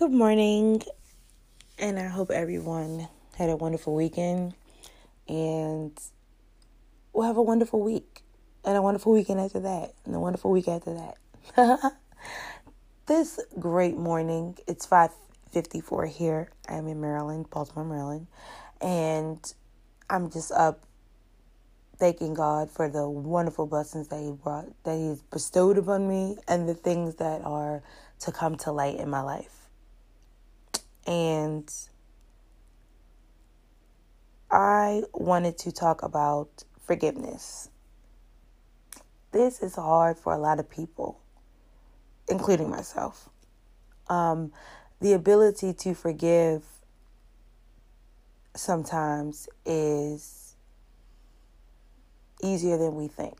Good morning, and I hope everyone had a wonderful weekend and we'll have a wonderful week and a wonderful weekend after that, and a wonderful week after that. this great morning, it's 5:54 here. I'm in Maryland, Baltimore, Maryland, and I'm just up thanking God for the wonderful blessings that He brought, that He's bestowed upon me, and the things that are to come to light in my life. And I wanted to talk about forgiveness. This is hard for a lot of people, including myself. Um, the ability to forgive sometimes is easier than we think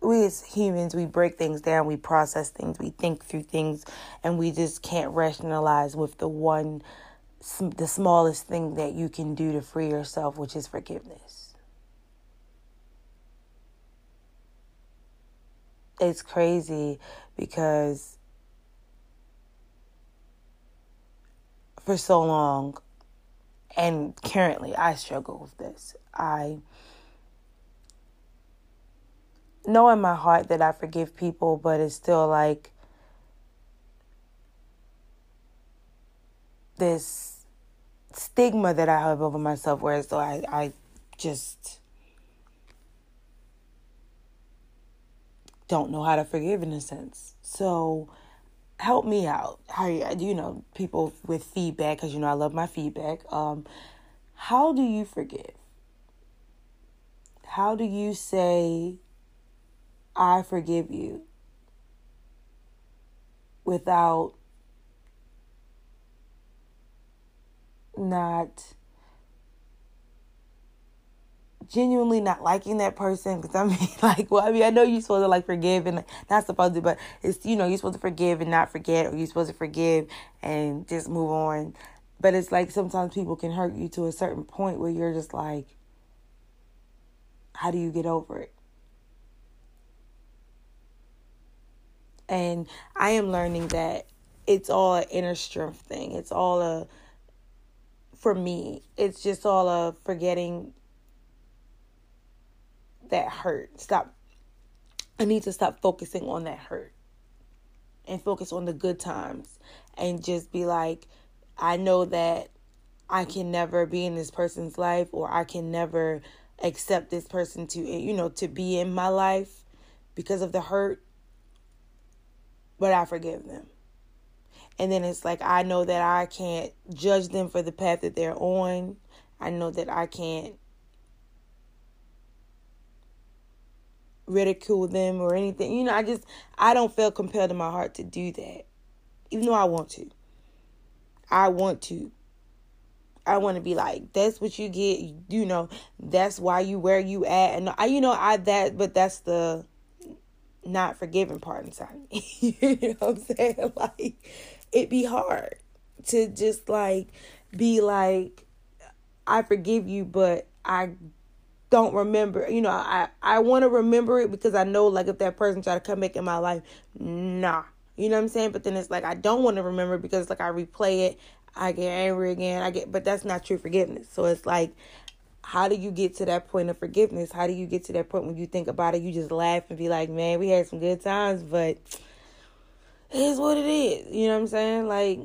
we as humans we break things down we process things we think through things and we just can't rationalize with the one the smallest thing that you can do to free yourself which is forgiveness. It's crazy because for so long and currently I struggle with this I know in my heart that I forgive people, but it's still like this stigma that I have over myself, where so I, I just don't know how to forgive in a sense. So help me out. How you know people with feedback because you know I love my feedback. Um, how do you forgive? How do you say I forgive you without not genuinely not liking that person? Because I mean like well I mean I know you're supposed to like forgive and not supposed to but it's you know you're supposed to forgive and not forget or you're supposed to forgive and just move on. But it's like sometimes people can hurt you to a certain point where you're just like how do you get over it And I am learning that it's all an inner strength thing. It's all a, for me, it's just all a forgetting that hurt. Stop. I need to stop focusing on that hurt and focus on the good times and just be like, I know that I can never be in this person's life or I can never accept this person to, you know, to be in my life because of the hurt but I forgive them. And then it's like I know that I can't judge them for the path that they're on. I know that I can't ridicule them or anything. You know, I just I don't feel compelled in my heart to do that. Even though I want to. I want to. I want to be like, that's what you get, you know, that's why you where you at and I you know, I that but that's the not forgiving part inside me. you know what I'm saying? Like it'd be hard to just like be like I forgive you but I don't remember. You know, I I want to remember it because I know like if that person try to come back in my life, nah. You know what I'm saying? But then it's like I don't want to remember because like I replay it, I get angry again. I get but that's not true forgiveness. So it's like how do you get to that point of forgiveness? How do you get to that point when you think about it, you just laugh and be like, man, we had some good times, but it is what it is. You know what I'm saying? Like,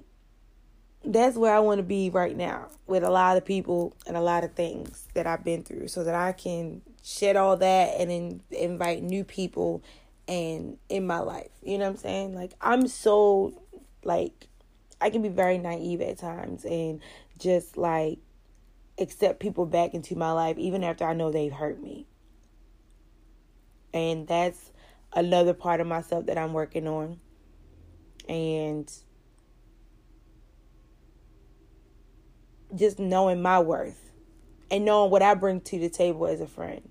that's where I want to be right now with a lot of people and a lot of things that I've been through so that I can shed all that and then invite new people and in my life. You know what I'm saying? Like, I'm so, like, I can be very naive at times and just like accept people back into my life even after I know they've hurt me. And that's another part of myself that I'm working on. And just knowing my worth and knowing what I bring to the table as a friend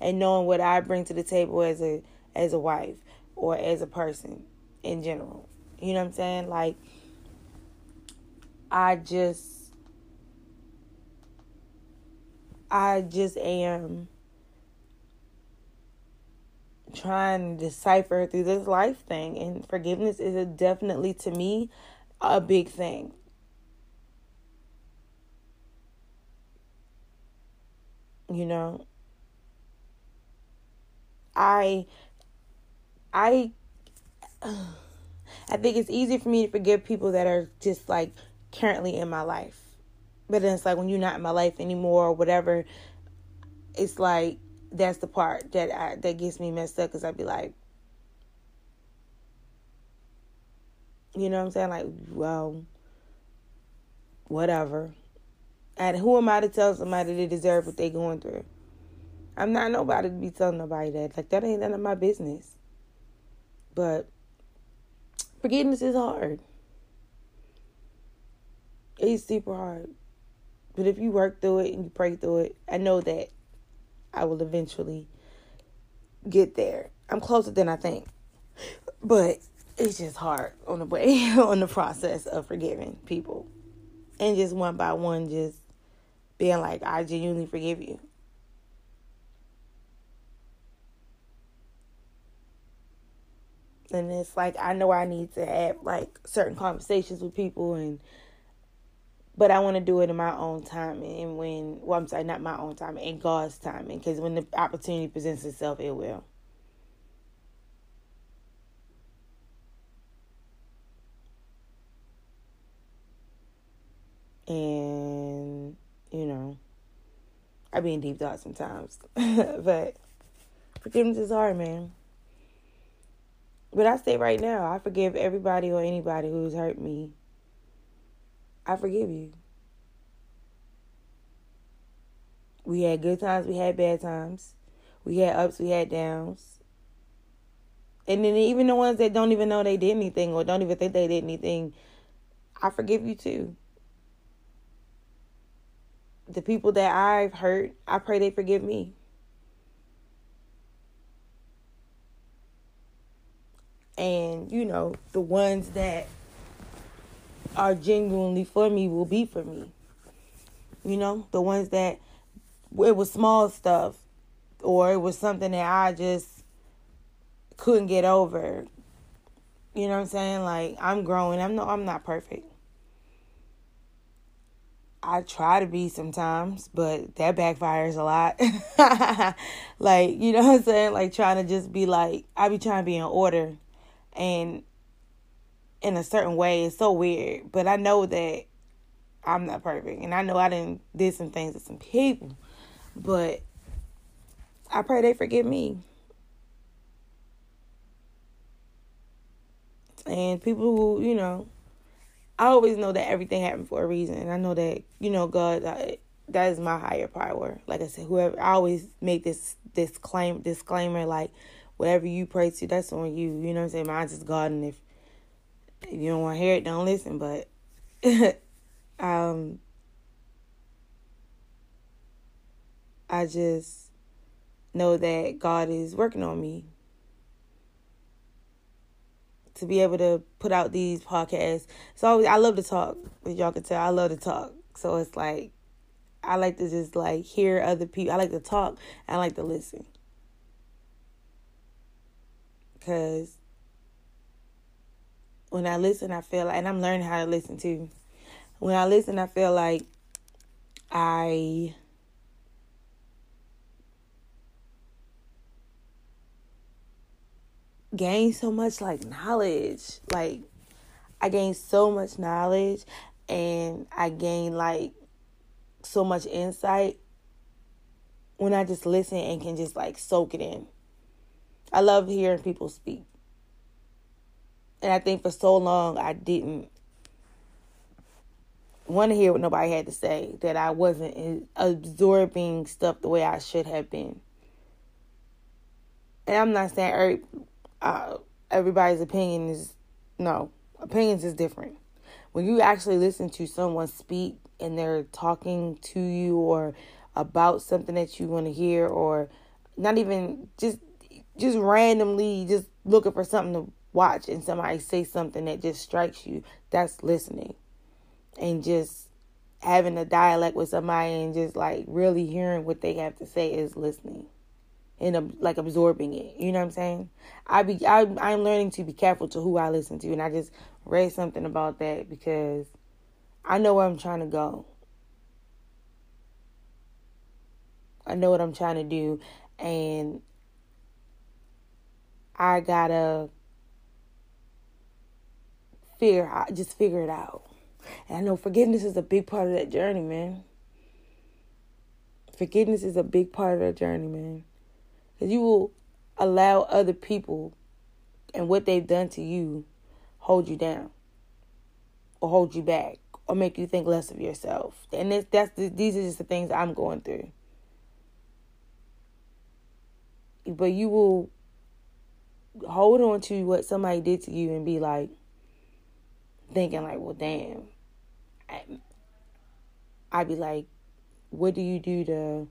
and knowing what I bring to the table as a as a wife or as a person in general. You know what I'm saying? Like I just I just am trying to decipher through this life thing. And forgiveness is definitely, to me, a big thing. You know, I, I, I think it's easy for me to forgive people that are just like currently in my life. But then it's like when you're not in my life anymore or whatever, it's like that's the part that I, that gets me messed up because I'd be like, you know what I'm saying? Like, well, whatever. And who am I to tell somebody they deserve what they're going through? I'm not nobody to be telling nobody that. Like that ain't none of my business. But forgiveness is hard. It's super hard. But if you work through it and you pray through it, I know that I will eventually get there. I'm closer than I think. But it's just hard on the way, on the process of forgiving people. And just one by one, just being like, I genuinely forgive you. And it's like, I know I need to have like certain conversations with people and but I want to do it in my own time and when well I'm sorry not my own time in God's timing because when the opportunity presents itself it will. And you know I be in deep thought sometimes but forgiveness is hard man. But I say right now I forgive everybody or anybody who's hurt me I forgive you. We had good times, we had bad times. We had ups, we had downs. And then even the ones that don't even know they did anything or don't even think they did anything, I forgive you too. The people that I've hurt, I pray they forgive me. And, you know, the ones that are genuinely for me will be for me. You know, the ones that it was small stuff or it was something that I just couldn't get over. You know what I'm saying? Like I'm growing. I'm no I'm not perfect. I try to be sometimes, but that backfires a lot. like, you know what I'm saying? Like trying to just be like I be trying to be in order and in a certain way. It's so weird, but I know that I'm not perfect, and I know I didn't did some things to some people, but I pray they forgive me. And people who, you know, I always know that everything happened for a reason. And I know that, you know, God, that, that is my higher power. Like I said, whoever, I always make this, this claim, disclaimer, like, whatever you pray to, that's on you. You know what I'm saying? Mine's just God. And if if you don't want to hear it, don't listen. But um, I just know that God is working on me to be able to put out these podcasts. So I love to talk, as y'all can tell. I love to talk. So it's like I like to just like hear other people. I like to talk. I like to listen. Cause when I listen, I feel like, and I'm learning how to listen too. When I listen, I feel like I gain so much like knowledge. Like I gain so much knowledge and I gain like so much insight when I just listen and can just like soak it in. I love hearing people speak. And I think for so long I didn't want to hear what nobody had to say, that I wasn't absorbing stuff the way I should have been. And I'm not saying every, uh, everybody's opinion is, no, opinions is different. When you actually listen to someone speak and they're talking to you or about something that you want to hear or not even just just randomly just looking for something to watch and somebody say something that just strikes you, that's listening. And just having a dialect with somebody and just like really hearing what they have to say is listening. and like absorbing it. You know what I'm saying? I be I I'm learning to be careful to who I listen to, and I just read something about that because I know where I'm trying to go. I know what I'm trying to do, and I gotta figure just figure it out. And I know forgiveness is a big part of that journey, man. Forgiveness is a big part of that journey, man. Because you will allow other people and what they've done to you hold you down or hold you back or make you think less of yourself. And that's, that's these are just the things I'm going through. But you will hold on to what somebody did to you and be like, thinking like, well, damn. I, I'd be like, what do you do to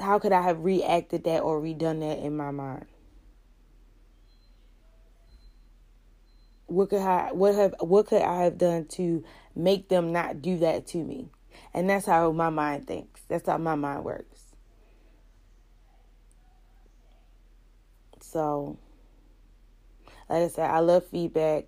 how could I have reacted that or redone that in my mind? What could I what have what could I have done to make them not do that to me? And that's how my mind thinks. That's how my mind works. So like I said, I love feedback.